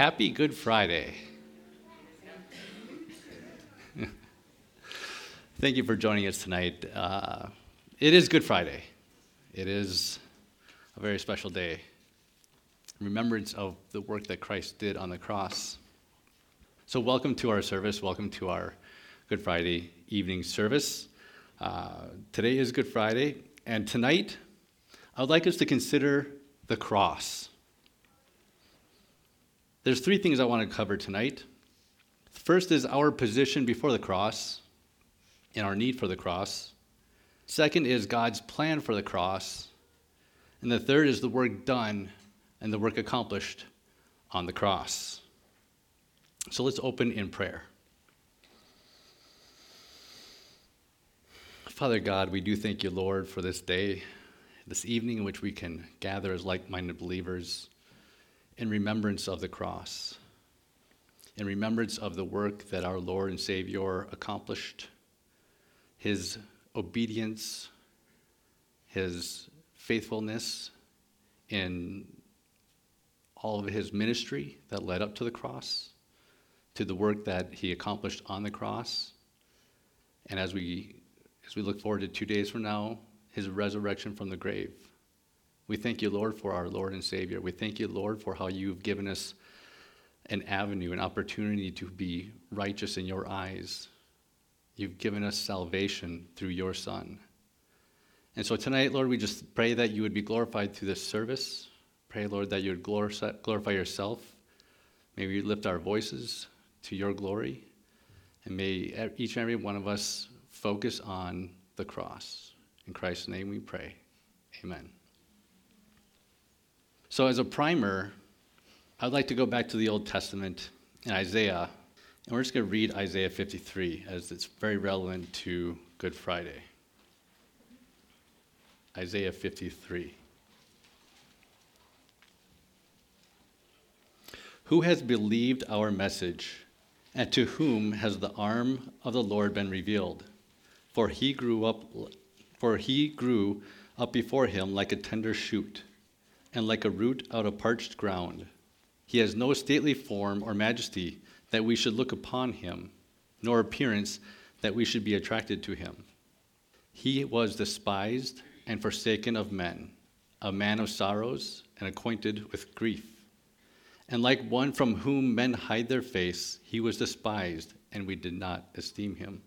Happy Good Friday. Thank you for joining us tonight. Uh, it is Good Friday. It is a very special day. Remembrance of the work that Christ did on the cross. So, welcome to our service. Welcome to our Good Friday evening service. Uh, today is Good Friday, and tonight I would like us to consider the cross. There's three things I want to cover tonight. First is our position before the cross and our need for the cross. Second is God's plan for the cross. And the third is the work done and the work accomplished on the cross. So let's open in prayer. Father God, we do thank you, Lord, for this day, this evening in which we can gather as like minded believers in remembrance of the cross, in remembrance of the work that our Lord and Savior accomplished his obedience, his faithfulness in all of his ministry that led up to the cross, to the work that he accomplished on the cross. And as we, as we look forward to two days from now, his resurrection from the grave. We thank you, Lord, for our Lord and Savior. We thank you, Lord, for how you've given us an avenue, an opportunity to be righteous in your eyes, You've given us salvation through your Son. And so tonight, Lord, we just pray that you would be glorified through this service. Pray, Lord, that you would glorify yourself. May we lift our voices to your glory. And may each and every one of us focus on the cross. In Christ's name we pray. Amen. So, as a primer, I'd like to go back to the Old Testament in Isaiah and we're just going to read Isaiah 53 as it's very relevant to Good Friday. Isaiah 53. Who has believed our message, and to whom has the arm of the Lord been revealed? For he grew up for he grew up before him like a tender shoot, and like a root out of parched ground. He has no stately form or majesty that we should look upon him, nor appearance that we should be attracted to him. He was despised and forsaken of men, a man of sorrows and acquainted with grief. And like one from whom men hide their face, he was despised, and we did not esteem him.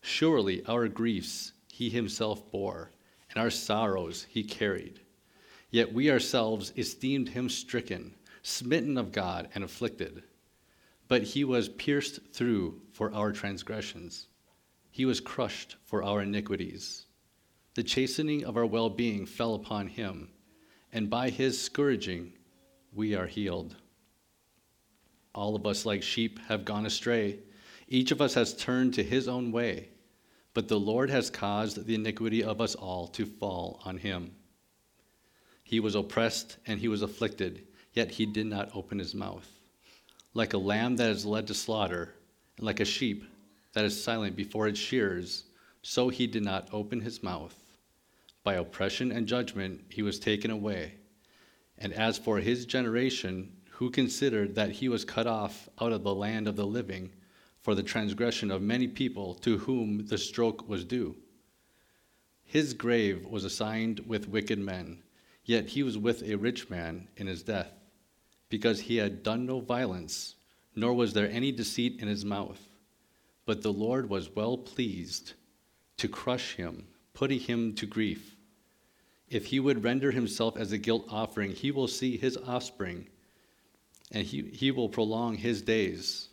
Surely our griefs he himself bore, and our sorrows he carried. Yet we ourselves esteemed him stricken, smitten of God, and afflicted. But he was pierced through for our transgressions, he was crushed for our iniquities. The chastening of our well being fell upon him, and by his scourging we are healed. All of us, like sheep, have gone astray. Each of us has turned to his own way, but the Lord has caused the iniquity of us all to fall on him. He was oppressed and he was afflicted, yet he did not open his mouth like a lamb that is led to slaughter, and like a sheep that is silent before its shears, so he did not open his mouth. By oppression and judgment he was taken away. And as for his generation, who considered that he was cut off out of the land of the living for the transgression of many people to whom the stroke was due. His grave was assigned with wicked men, yet he was with a rich man in his death because he had done no violence, nor was there any deceit in his mouth. But the Lord was well pleased to crush him, putting him to grief. If he would render himself as a guilt offering, he will see his offspring, and he, he will prolong his days.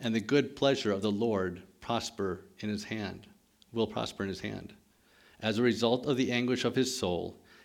And the good pleasure of the Lord prosper in his hand, will prosper in his hand. As a result of the anguish of his soul,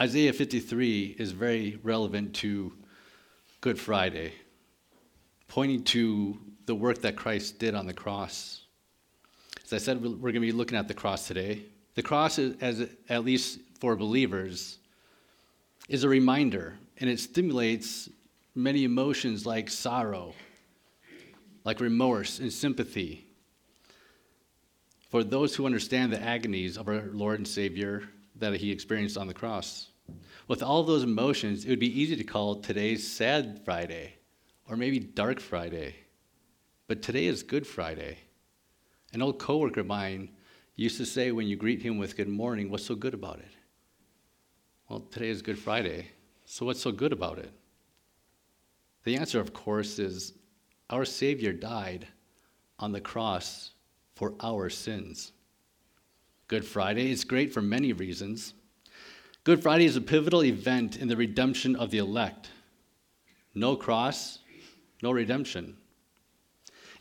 Isaiah 53 is very relevant to Good Friday, pointing to the work that Christ did on the cross. As I said, we're going to be looking at the cross today. The cross, is, as at least for believers, is a reminder, and it stimulates many emotions like sorrow, like remorse and sympathy. For those who understand the agonies of our Lord and Savior that he experienced on the cross. With all those emotions, it would be easy to call today's Sad Friday or maybe Dark Friday. But today is Good Friday. An old coworker of mine used to say when you greet him with good morning, what's so good about it? Well, today is Good Friday, so what's so good about it? The answer, of course, is our Savior died on the cross for our sins. Good Friday is great for many reasons. Good Friday is a pivotal event in the redemption of the elect. No cross, no redemption.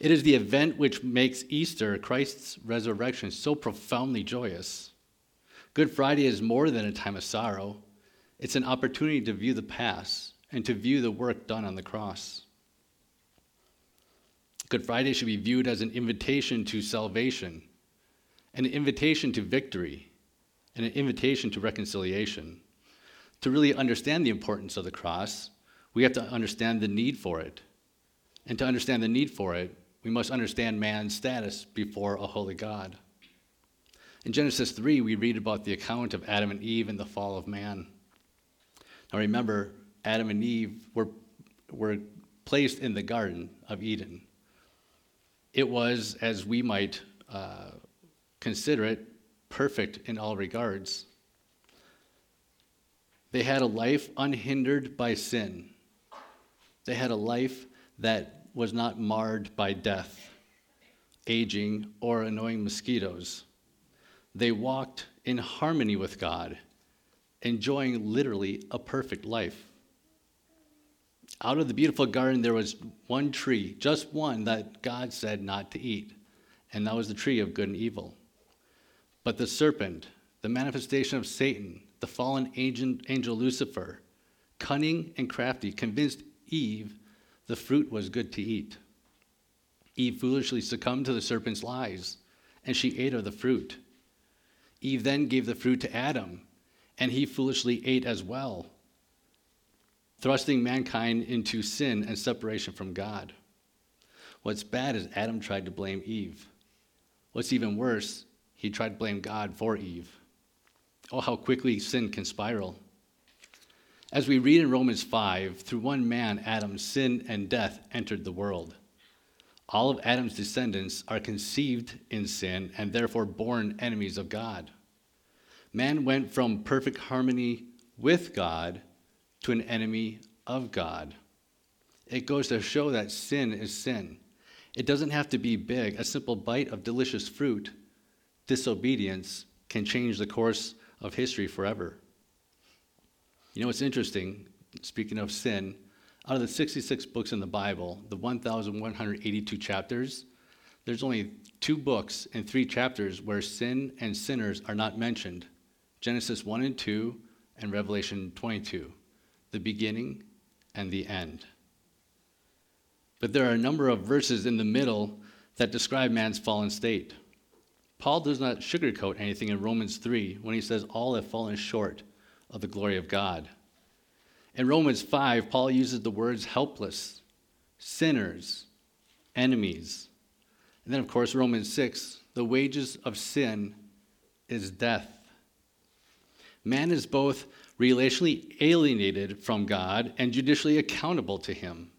It is the event which makes Easter, Christ's resurrection, so profoundly joyous. Good Friday is more than a time of sorrow, it's an opportunity to view the past and to view the work done on the cross. Good Friday should be viewed as an invitation to salvation, an invitation to victory, and an invitation to reconciliation. To really understand the importance of the cross, we have to understand the need for it. And to understand the need for it, we must understand man's status before a holy God. In Genesis 3, we read about the account of Adam and Eve and the fall of man. Now remember, Adam and Eve were, were placed in the Garden of Eden. It was, as we might uh, consider it, perfect in all regards. They had a life unhindered by sin. They had a life that was not marred by death, aging, or annoying mosquitoes. They walked in harmony with God, enjoying literally a perfect life. Out of the beautiful garden, there was one tree, just one, that God said not to eat, and that was the tree of good and evil. But the serpent, the manifestation of Satan, the fallen angel, angel Lucifer, cunning and crafty, convinced Eve the fruit was good to eat. Eve foolishly succumbed to the serpent's lies, and she ate of the fruit. Eve then gave the fruit to Adam, and he foolishly ate as well, thrusting mankind into sin and separation from God. What's bad is Adam tried to blame Eve. What's even worse, he tried to blame God for Eve. Oh, how quickly sin can spiral. As we read in Romans 5, through one man, Adam, sin and death entered the world. All of Adam's descendants are conceived in sin and therefore born enemies of God. Man went from perfect harmony with God to an enemy of God. It goes to show that sin is sin. It doesn't have to be big. A simple bite of delicious fruit, disobedience, can change the course of history forever. You know what's interesting? Speaking of sin, out of the 66 books in the Bible, the 1,182 chapters, there's only two books and three chapters where sin and sinners are not mentioned Genesis 1 and 2, and Revelation 22, the beginning and the end. But there are a number of verses in the middle that describe man's fallen state. Paul does not sugarcoat anything in Romans 3 when he says, All have fallen short of the glory of God. In Romans 5, Paul uses the words helpless, sinners, enemies. And then, of course, Romans 6, the wages of sin is death. Man is both relationally alienated from God and judicially accountable to Him.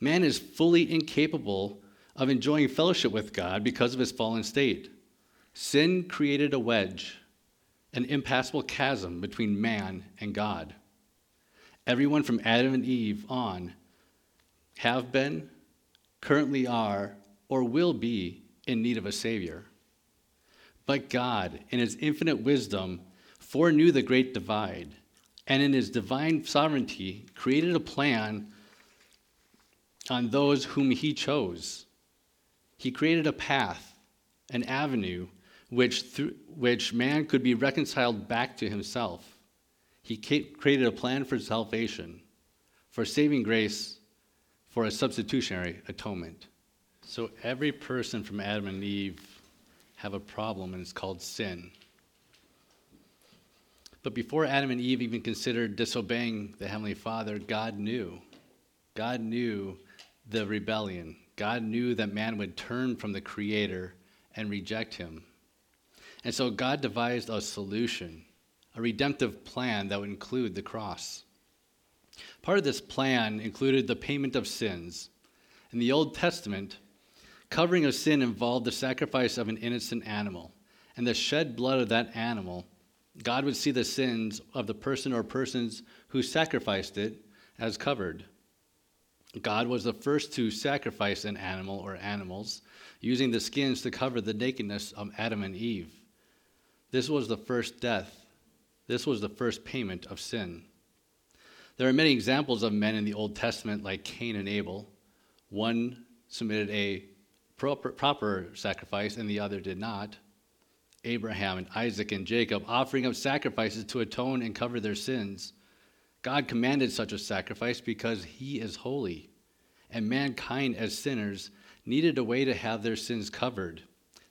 Man is fully incapable of enjoying fellowship with God because of his fallen state. Sin created a wedge, an impassable chasm between man and God. Everyone from Adam and Eve on have been, currently are, or will be in need of a Savior. But God, in His infinite wisdom, foreknew the great divide, and in His divine sovereignty, created a plan on those whom He chose. He created a path, an avenue which, which man could be reconciled back to himself. He created a plan for salvation, for saving grace, for a substitutionary atonement. So every person from Adam and Eve have a problem, and it's called sin. But before Adam and Eve even considered disobeying the Heavenly Father, God knew. God knew the rebellion. God knew that man would turn from the Creator and reject Him. And so God devised a solution, a redemptive plan that would include the cross. Part of this plan included the payment of sins. In the Old Testament, covering of sin involved the sacrifice of an innocent animal, and the shed blood of that animal God would see the sins of the person or persons who sacrificed it as covered. God was the first to sacrifice an animal or animals, using the skins to cover the nakedness of Adam and Eve. This was the first death. This was the first payment of sin. There are many examples of men in the Old Testament, like Cain and Abel. One submitted a proper, proper sacrifice, and the other did not. Abraham and Isaac and Jacob, offering up sacrifices to atone and cover their sins. God commanded such a sacrifice because he is holy, and mankind as sinners needed a way to have their sins covered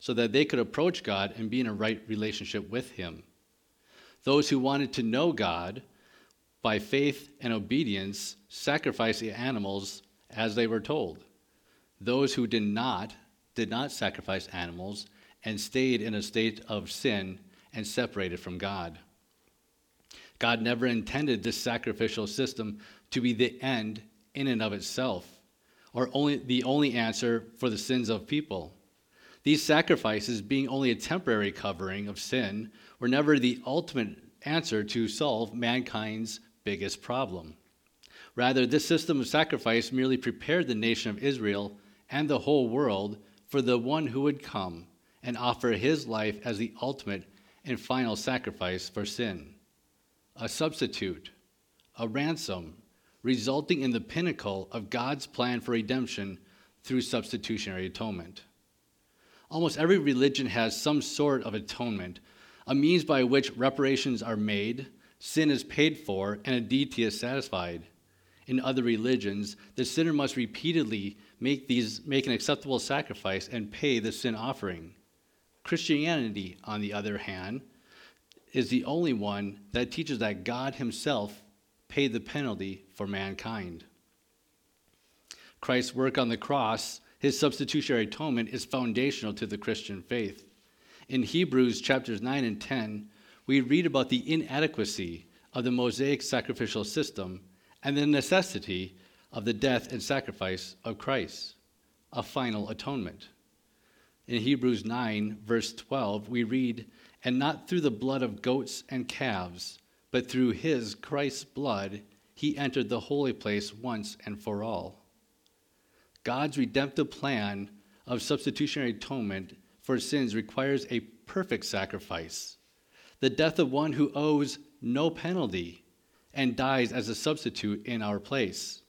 so that they could approach God and be in a right relationship with him. Those who wanted to know God by faith and obedience sacrificed the animals as they were told. Those who did not did not sacrifice animals and stayed in a state of sin and separated from God. God never intended this sacrificial system to be the end in and of itself, or only the only answer for the sins of people. These sacrifices, being only a temporary covering of sin, were never the ultimate answer to solve mankind's biggest problem. Rather, this system of sacrifice merely prepared the nation of Israel and the whole world for the one who would come and offer his life as the ultimate and final sacrifice for sin. A substitute, a ransom, resulting in the pinnacle of God's plan for redemption through substitutionary atonement. Almost every religion has some sort of atonement, a means by which reparations are made, sin is paid for, and a deity is satisfied. In other religions, the sinner must repeatedly make, these, make an acceptable sacrifice and pay the sin offering. Christianity, on the other hand, is the only one that teaches that God Himself paid the penalty for mankind. Christ's work on the cross, his substitutionary atonement, is foundational to the Christian faith. In Hebrews chapters 9 and 10, we read about the inadequacy of the Mosaic sacrificial system and the necessity of the death and sacrifice of Christ, a final atonement. In Hebrews 9, verse 12, we read, And not through the blood of goats and calves, but through his, Christ's blood, he entered the holy place once and for all. God's redemptive plan of substitutionary atonement for sins requires a perfect sacrifice, the death of one who owes no penalty and dies as a substitute in our place.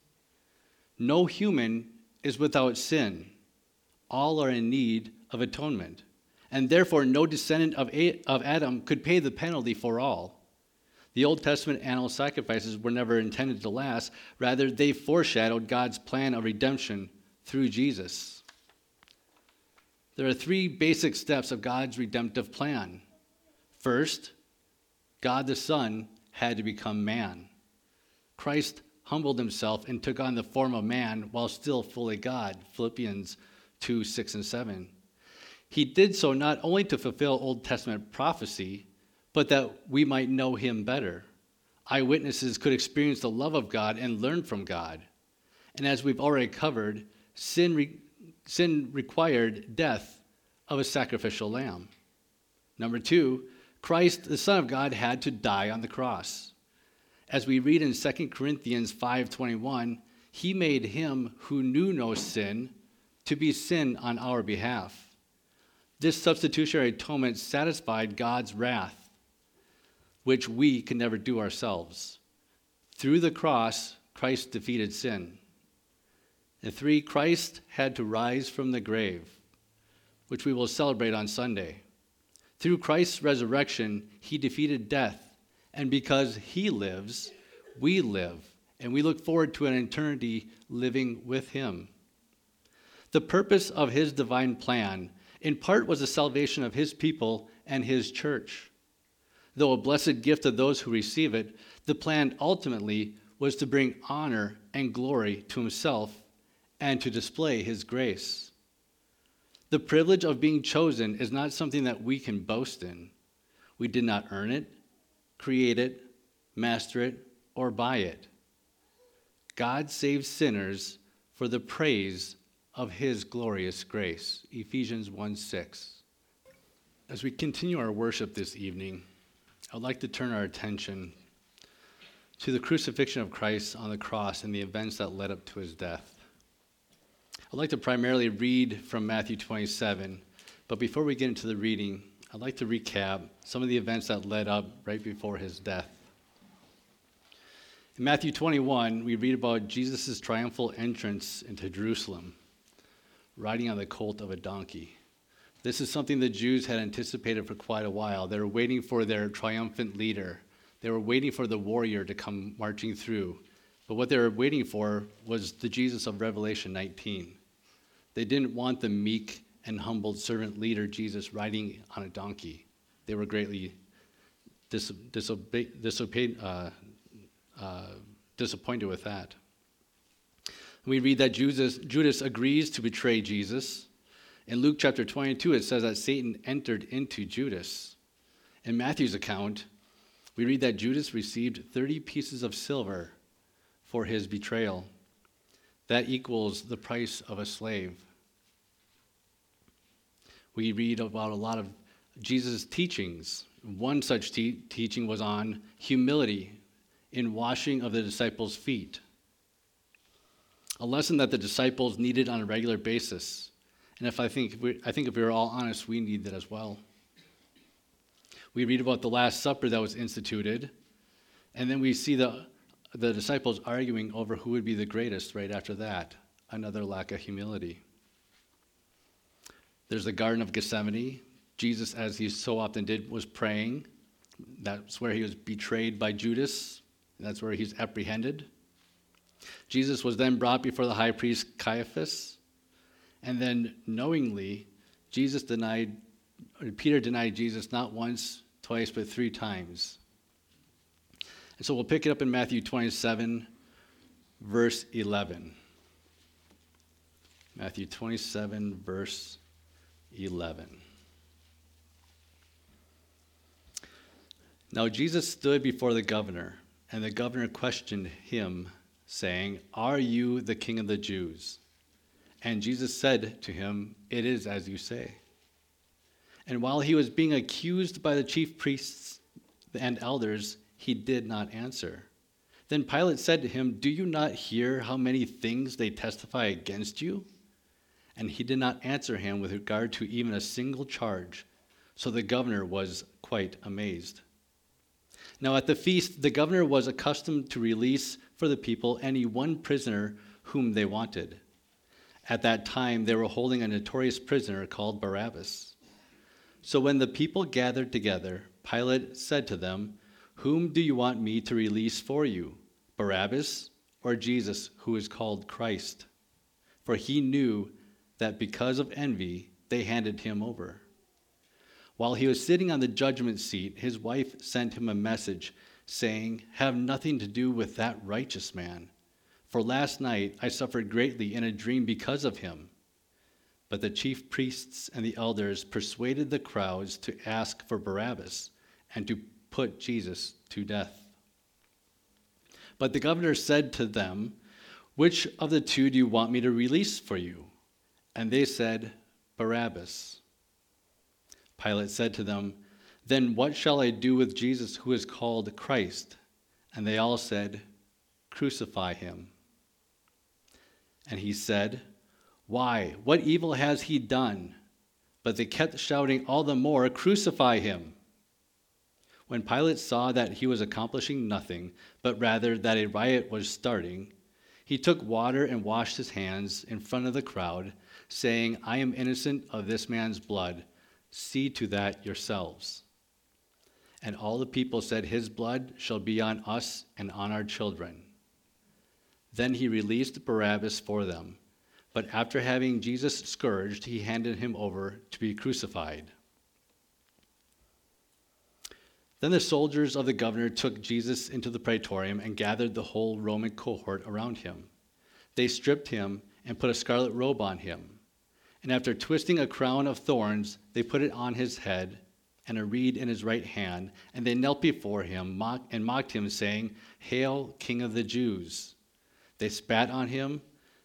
No human is without sin. All are in need of atonement. And therefore, no descendant of, Adam could pay the penalty for all. The Old Testament animal sacrifices were never intended to last. Rather, they foreshadowed God's plan of redemption through Jesus. There are three basic steps of God's redemptive plan. First, God the Son had to become man. Christ humbled himself and took on the form of man while still fully God. Philippians 2 6 and 7. He did so not only to fulfill Old Testament prophecy, but that we might know him better. Eyewitnesses could experience the love of God and learn from God. And as we've already covered, sin, re- sin required death of a sacrificial lamb. Number two, Christ, the Son of God, had to die on the cross. As we read in 2 Corinthians 5:21, he made him who knew no sin to be sin on our behalf this substitutionary atonement satisfied God's wrath, which we can never do ourselves. Through the cross, Christ defeated sin. And three, Christ had to rise from the grave, which we will celebrate on Sunday. Through Christ's resurrection, he defeated death And because he lives, we live, and we look forward to an eternity living with him. The purpose of his divine plan, in part, was the salvation of his people and his church. Though a blessed gift to those who receive it, the plan ultimately was to bring honor and glory to himself and to display his grace. The privilege of being chosen is not something that we can boast in. We did not earn it, create it, master it, or buy it. God saves sinners for the praise of his glorious grace. Ephesians 1 6. As we continue our worship this evening, I'd like to turn our attention to the crucifixion of Christ on the cross and the events that led up to his death. I'd like to primarily read from Matthew 27, but before we get into the reading, I'd like to recap some of the events that led up right before his death. In Matthew 21, we read about Jesus' triumphal entrance into Jerusalem, riding on the colt of a donkey. This is something the Jews had anticipated for quite a while. They were waiting for their triumphant leader. They were waiting for the warrior to come marching through. But what they were waiting for was the Jesus of Revelation 19. They didn't want the meek and humbled servant leader Jesus riding on a donkey. They were greatly dis- disobeyed, uh, uh, disappointed with that. We read that Judas, Judas agrees to betray Jesus. In Luke chapter 22, it says that Satan entered into Judas. In Matthew's account, we read that Judas received 30 pieces of silver for his betrayal. That equals the price of a slave. We read about a lot of Jesus' teachings. One such te- teaching was on humility in washing of the disciples' feet, a lesson that the disciples needed on a regular basis. And if I think, if we, I think if we are all honest, we need that as well. We read about the Last Supper that was instituted, and then we see the, the disciples arguing over who would be the greatest right after that. Another lack of humility. There's the Garden of Gethsemane. Jesus, as he so often did, was praying. That's where he was betrayed by Judas. That's where he's apprehended. Jesus was then brought before the high priest Caiaphas, and then knowingly, Jesus denied, Peter denied Jesus not once, twice, but three times. And so we'll pick it up in Matthew 27, verse 11. Matthew 27, verse 11. Now Jesus stood before the governor and the governor questioned him, saying, Are you the king of the Jews? And Jesus said to him, It is as you say. And while he was being accused by the chief priests and elders, he did not answer. Then Pilate said to him, Do you not hear how many things they testify against you? And he did not answer him with regard to even a single charge. So the governor was quite amazed. Now, at the feast, the governor was accustomed to release for the people any one prisoner whom they wanted. At that time, they were holding a notorious prisoner called Barabbas. So when the people gathered together, Pilate said to them, Whom do you want me to release for you, Barabbas or Jesus, who is called Christ? For he knew that because of envy, they handed him over. While he was sitting on the judgment seat, his wife sent him a message saying, Have nothing to do with that righteous man, for last night I suffered greatly in a dream because of him. But the chief priests and the elders persuaded the crowds to ask for Barabbas and to put Jesus to death. But the governor said to them, Which of the two do you want me to release for you? And they said, Barabbas. Pilate said to them, Then what shall I do with Jesus who is called Christ? And they all said, Crucify him. And he said, Why? What evil has he done? But they kept shouting all the more, Crucify him. When Pilate saw that he was accomplishing nothing, but rather that a riot was starting, he took water and washed his hands in front of the crowd, saying, I am innocent of this man's blood. See to that yourselves. And all the people said, His blood shall be on us and on our children. Then he released Barabbas for them. But after having Jesus scourged, he handed him over to be crucified. Then the soldiers of the governor took Jesus into the praetorium and gathered the whole Roman cohort around him. They stripped him and put a scarlet robe on him. And after twisting a crown of thorns, they put it on his head and a reed in his right hand, and they knelt before him and mocked him, saying, Hail, King of the Jews! They spat on him,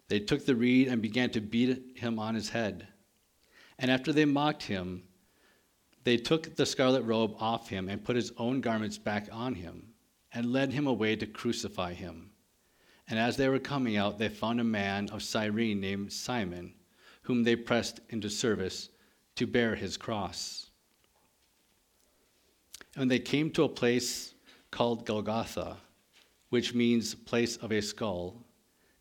they took the reed and began to beat him on his head. And after they mocked him, they took the scarlet robe off him and put his own garments back on him, and led him away to crucify him. And as they were coming out, they found a man of Cyrene named Simon, whom they pressed into service to bear his cross. And when they came to a place called Golgotha, which means place of a skull.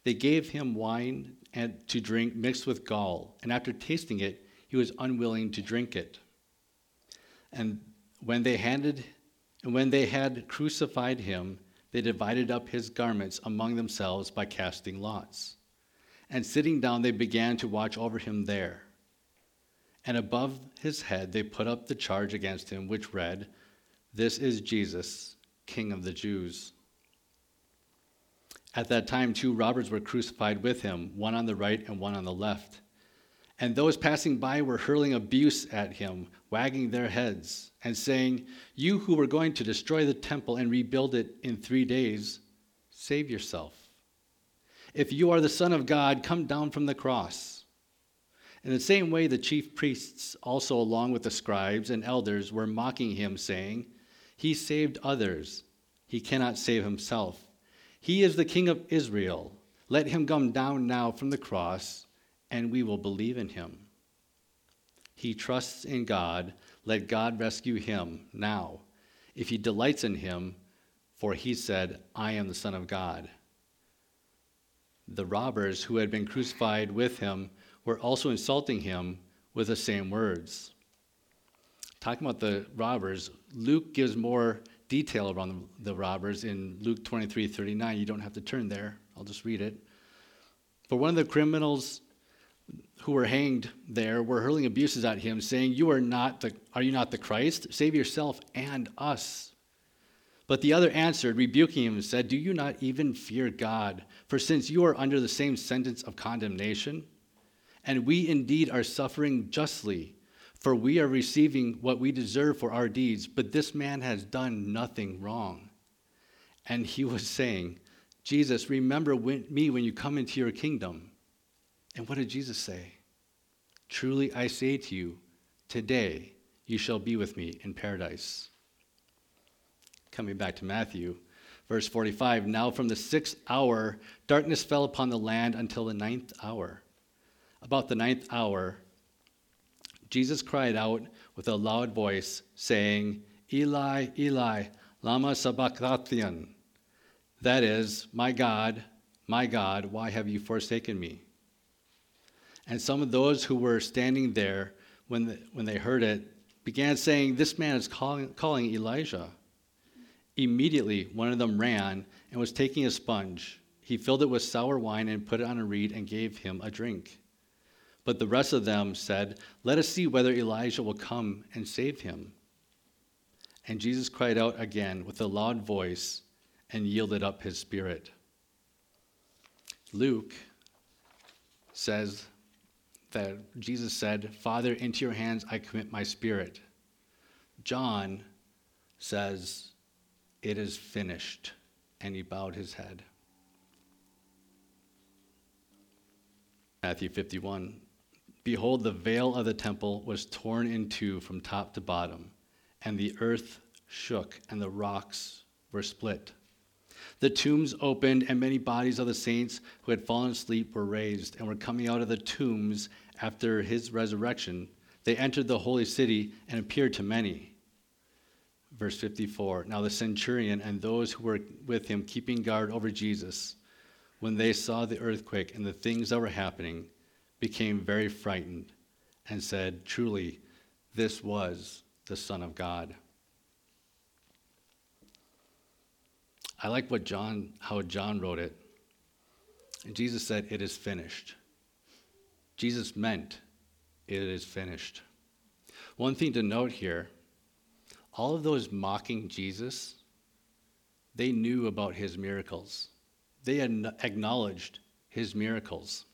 They gave him wine and to drink mixed with gall, and after tasting it, he was unwilling to drink it. And when they handed and when they had crucified him, they divided up his garments among themselves by casting lots. And sitting down, they began to watch over him there. And above his head, they put up the charge against him, which read, this is Jesus, King of the Jews. At that time, two robbers were crucified with him, one on the right and one on the left. And those passing by were hurling abuse at him, wagging their heads, and saying, You who were going to destroy the temple and rebuild it in three days, save yourself. If you are the Son of God, come down from the cross. In the same way, the chief priests, also along with the scribes and elders, were mocking him, saying, he saved others. He cannot save himself. He is the King of Israel. Let him come down now from the cross, and we will believe in him. He trusts in God. Let God rescue him now, if he delights in him, for he said, I am the Son of God. The robbers who had been crucified with him were also insulting him with the same words talking about the robbers, Luke gives more detail around the robbers in Luke 23 39. You don't have to turn there, I'll just read it. For one of the criminals who were hanged there were hurling abuses at him, saying, You are not the are you not the Christ? Save yourself and us. But the other answered, rebuking him, and said, Do you not even fear God? For since you are under the same sentence of condemnation, and we indeed are suffering justly, for we are receiving what we deserve for our deeds, but this man has done nothing wrong. And he was saying, Jesus, remember me when you come into your kingdom. And what did Jesus say? Truly I say to you, today you shall be with me in paradise. Coming back to Matthew, verse 45 Now from the sixth hour, darkness fell upon the land until the ninth hour. About the ninth hour, Jesus cried out with a loud voice, saying, Eli, Eli, Lama Sabachthani? That is, My God, my God, why have you forsaken me? And some of those who were standing there, when, the, when they heard it, began saying, This man is calling, calling Elijah. Immediately, one of them ran and was taking a sponge. He filled it with sour wine and put it on a reed and gave him a drink. But the rest of them said, Let us see whether Elijah will come and save him. And Jesus cried out again with a loud voice and yielded up his spirit. Luke says that Jesus said, Father, into your hands I commit my spirit. John says, It is finished. And he bowed his head. Matthew 51 Behold, the veil of the temple was torn in two from top to bottom, and the earth shook, and the rocks were split. The tombs opened, and many bodies of the saints who had fallen asleep were raised and were coming out of the tombs after his resurrection. They entered the holy city and appeared to many. Verse 54 Now the centurion and those who were with him keeping guard over Jesus, when they saw the earthquake and the things that were happening, became very frightened and said, Truly, this was the Son of God. I like what John, how John wrote it. And Jesus said, It is finished. Jesus meant, It is finished. One thing to note here all of those mocking Jesus, they knew about his miracles, they acknowledged his miracles.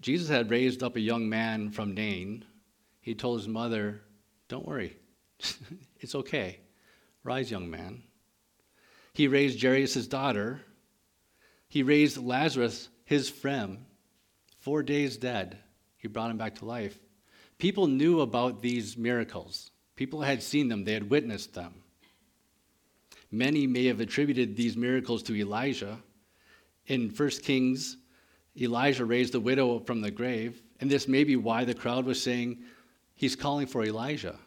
Jesus had raised up a young man from Nain. He told his mother, Don't worry, it's okay. Rise, young man. He raised Jairus' daughter. He raised Lazarus, his friend, four days dead. He brought him back to life. People knew about these miracles. People had seen them, they had witnessed them. Many may have attributed these miracles to Elijah. In 1 Kings, Elijah raised the widow from the grave, and this may be why the crowd was saying, He's calling for Elijah.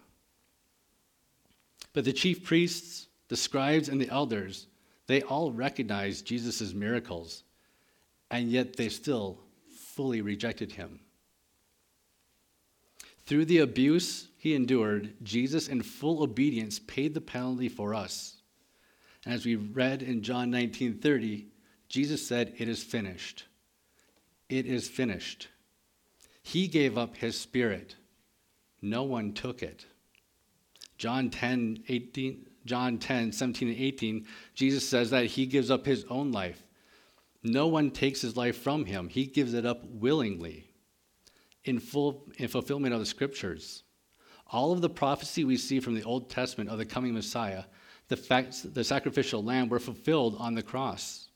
But the chief priests, the scribes, and the elders, they all recognized Jesus' miracles, and yet they still fully rejected him. Through the abuse he endured, Jesus, in full obedience, paid the penalty for us. And as we read in John 19 30, Jesus said, It is finished. It is finished. He gave up his spirit. No one took it. John 10, 18, John 10, 17 and 18, Jesus says that he gives up his own life. No one takes his life from him. He gives it up willingly in full in fulfillment of the scriptures. All of the prophecy we see from the Old Testament of the coming Messiah, the fact the sacrificial lamb were fulfilled on the cross.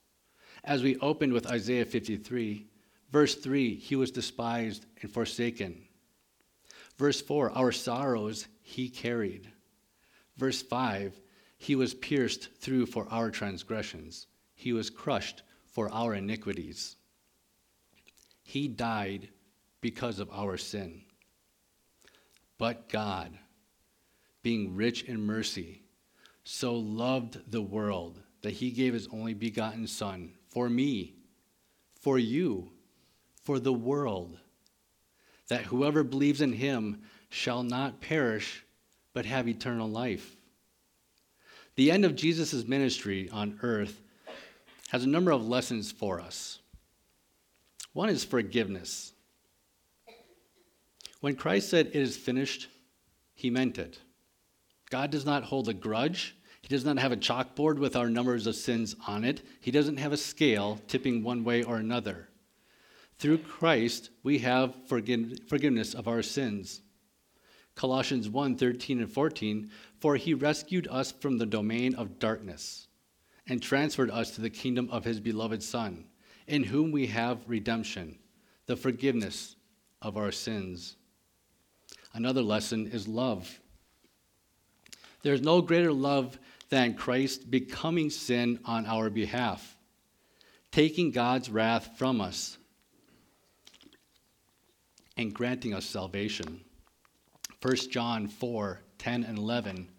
As we opened with Isaiah 53, verse 3, he was despised and forsaken. Verse 4, our sorrows he carried. Verse 5, he was pierced through for our transgressions, he was crushed for our iniquities. He died because of our sin. But God, being rich in mercy, so loved the world that he gave his only begotten Son for me, for you, for the world, that whoever believes in him shall not perish, but have eternal life. The end of Jesus' ministry on earth has a number of lessons for us. One is forgiveness. When Christ said, It is finished, he meant it. God does not hold a grudge. He does not have a chalkboard with our numbers of sins on it. He doesn't have a scale tipping one way or another. Through Christ, we have forgiveness of our sins. Colossians 1 13 and 14, for he rescued us from the domain of darkness and transferred us to the kingdom of his beloved Son, in whom we have redemption, the forgiveness of our sins. Another lesson is love. There's no greater love than Christ becoming sin on our behalf, taking God's wrath from us, and granting us salvation. 1 John 4 10 and 11.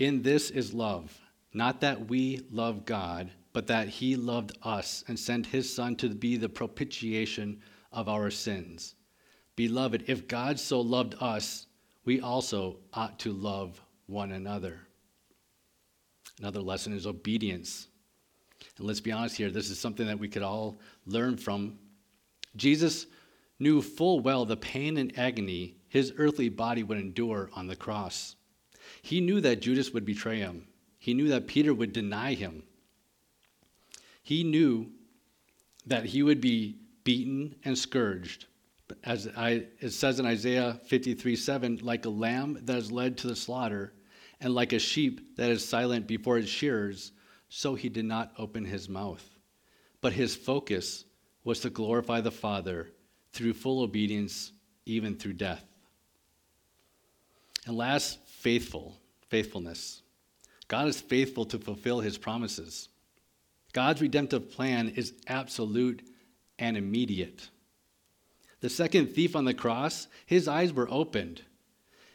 In this is love, not that we love God, but that He loved us and sent His Son to be the propitiation of our sins. Beloved, if God so loved us, we also ought to love one another. Another lesson is obedience. And let's be honest here, this is something that we could all learn from. Jesus knew full well the pain and agony his earthly body would endure on the cross. He knew that Judas would betray him, he knew that Peter would deny him. He knew that he would be beaten and scourged. As I, it says in Isaiah 53 7, like a lamb that is led to the slaughter, and like a sheep that is silent before its shearers, so he did not open his mouth. But his focus was to glorify the Father through full obedience, even through death. And last, faithful, faithfulness. God is faithful to fulfill his promises. God's redemptive plan is absolute and immediate. The second thief on the cross, his eyes were opened,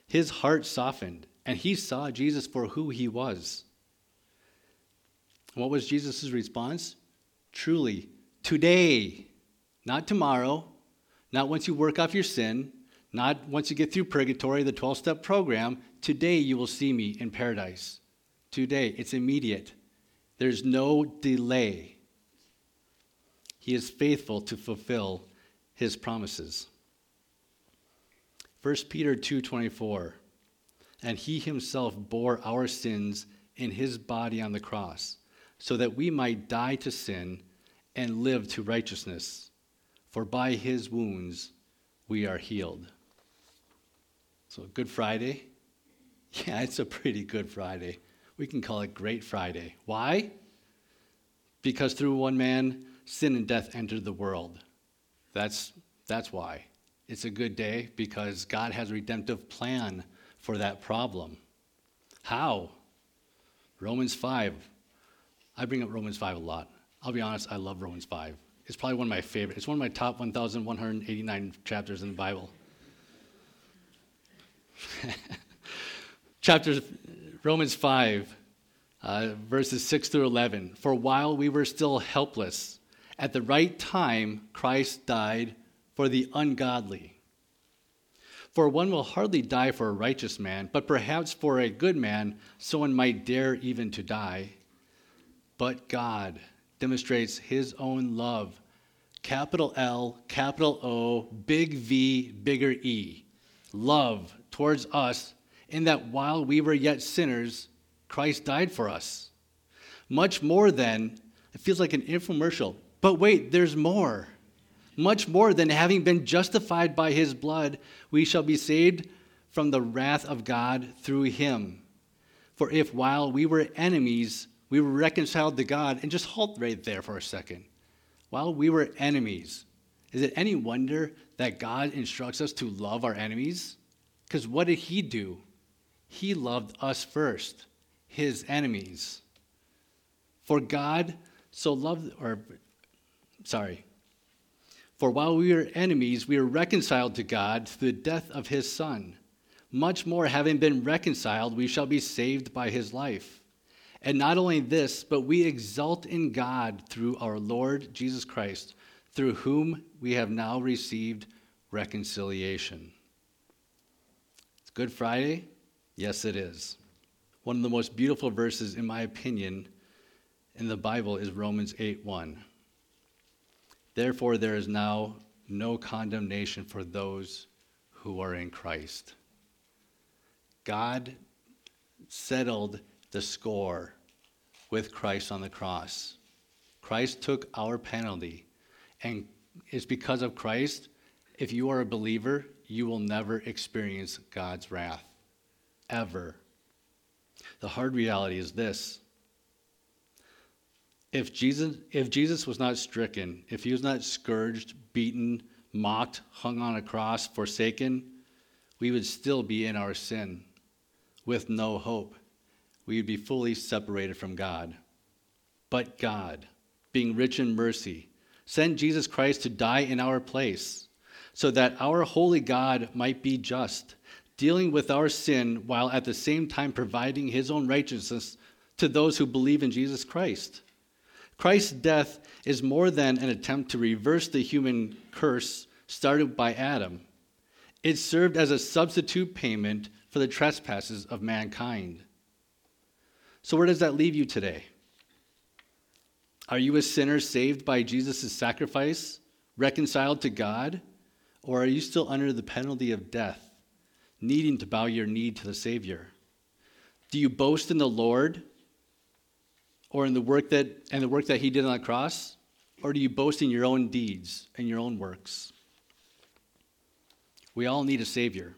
his heart softened, and he saw Jesus for who he was. What was Jesus' response? Truly, today, not tomorrow, not once you work off your sin, Not once you get through purgatory, the 12 step program, today you will see me in paradise. Today, it's immediate. There's no delay. He is faithful to fulfill his promises. 1 Peter 2:24 And he himself bore our sins in his body on the cross so that we might die to sin and live to righteousness for by his wounds we are healed. So Good Friday yeah, it's a pretty good Friday. We can call it Great Friday. Why? Because through one man sin and death entered the world. That's that's why. It's a good day because God has a redemptive plan for that problem. How? Romans 5. I bring up Romans 5 a lot. I'll be honest, I love Romans 5. It's probably one of my favorite. It's one of my top 1,189 chapters in the Bible. Chapters, Romans 5, uh, verses 6 through 11. For while we were still helpless, at the right time, Christ died for the ungodly. For one will hardly die for a righteous man, but perhaps for a good man, someone might dare even to die. But God demonstrates his own love. Capital L, capital O, big V, bigger E. Love towards us, in that while we were yet sinners, Christ died for us. Much more than, it feels like an infomercial, but wait, there's more much more than having been justified by his blood, we shall be saved from the wrath of God through him. For if while we were enemies, we were reconciled to God, and just halt right there for a second. While we were enemies, is it any wonder that God instructs us to love our enemies? Because what did he do? He loved us first, his enemies. For God so loved, or sorry, for while we were enemies, we were reconciled to God through the death of his Son. Much more, having been reconciled, we shall be saved by his life. And not only this, but we exult in God through our Lord Jesus Christ, through whom we have now received reconciliation. Good Friday? Yes, it is. One of the most beautiful verses, in my opinion, in the Bible is Romans 8 1. Therefore, there is now no condemnation for those who are in Christ. God settled the score with Christ on the cross. Christ took our penalty. And it's because of Christ, if you are a believer, you will never experience God's wrath. Ever. The hard reality is this if Jesus, if Jesus was not stricken, if he was not scourged, beaten, mocked, hung on a cross, forsaken, we would still be in our sin with no hope. We would be fully separated from God. But God, being rich in mercy, sent Jesus Christ to die in our place so that our holy God might be just, dealing with our sin while at the same time providing his own righteousness to those who believe in Jesus Christ. Christ's death is more than an attempt to reverse the human curse started by Adam. It served as a substitute payment for the trespasses of mankind. So, where does that leave you today? Are you a sinner saved by Jesus' sacrifice, reconciled to God? Or are you still under the penalty of death, needing to bow your knee to the Savior? Do you boast in the Lord or in the work that and the work that he did on the cross? Or do you boast in your own deeds and your own works? We all need a savior.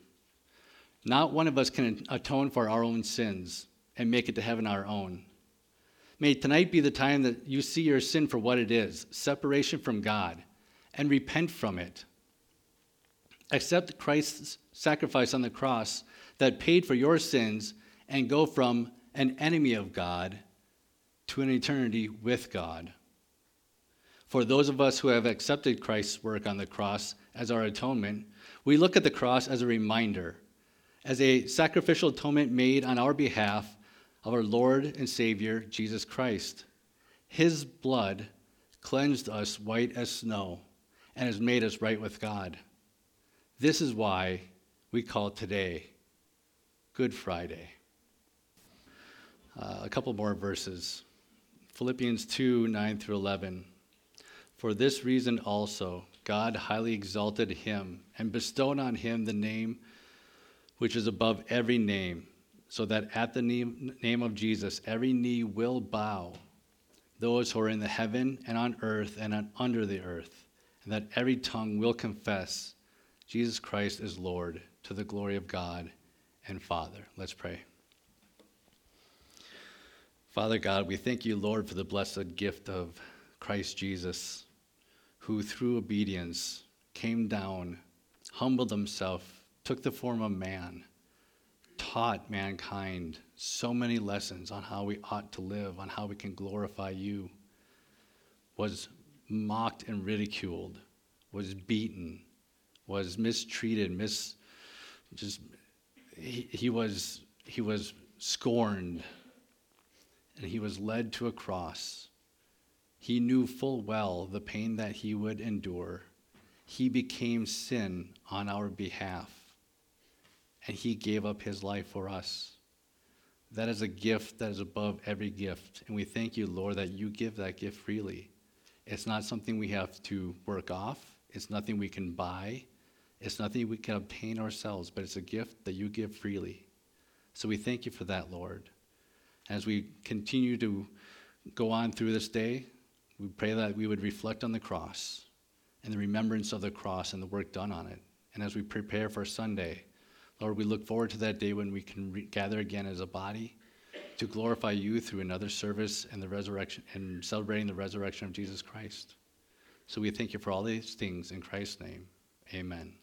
Not one of us can atone for our own sins and make it to heaven our own. May tonight be the time that you see your sin for what it is separation from God and repent from it. Accept Christ's sacrifice on the cross that paid for your sins and go from an enemy of God to an eternity with God. For those of us who have accepted Christ's work on the cross as our atonement, we look at the cross as a reminder, as a sacrificial atonement made on our behalf of our Lord and Savior, Jesus Christ. His blood cleansed us white as snow and has made us right with God. This is why we call today Good Friday. Uh, a couple more verses Philippians 2 9 through 11. For this reason also, God highly exalted him and bestowed on him the name which is above every name, so that at the name of Jesus every knee will bow, those who are in the heaven and on earth and on under the earth, and that every tongue will confess Jesus Christ is Lord to the glory of God and Father. Let's pray. Father God, we thank you, Lord, for the blessed gift of Christ Jesus, who through obedience came down, humbled himself, took the form of man, taught mankind so many lessons on how we ought to live, on how we can glorify you, was mocked and ridiculed, was beaten, was mistreated, mis just he, he was he was scorned and he was led to a cross. He knew full well the pain that he would endure. He became sin on our behalf and he gave up his life for us. That is a gift that is above every gift. And we thank you, Lord, that you give that gift freely. It's not something we have to work off, it's nothing we can buy, it's nothing we can obtain ourselves, but it's a gift that you give freely. So we thank you for that, Lord. As we continue to go on through this day, we pray that we would reflect on the cross and the remembrance of the cross and the work done on it. And as we prepare for Sunday, Lord, we look forward to that day when we can re- gather again as a body to glorify you through another service and the resurrection and celebrating the resurrection of Jesus Christ. So we thank you for all these things in Christ's name. Amen.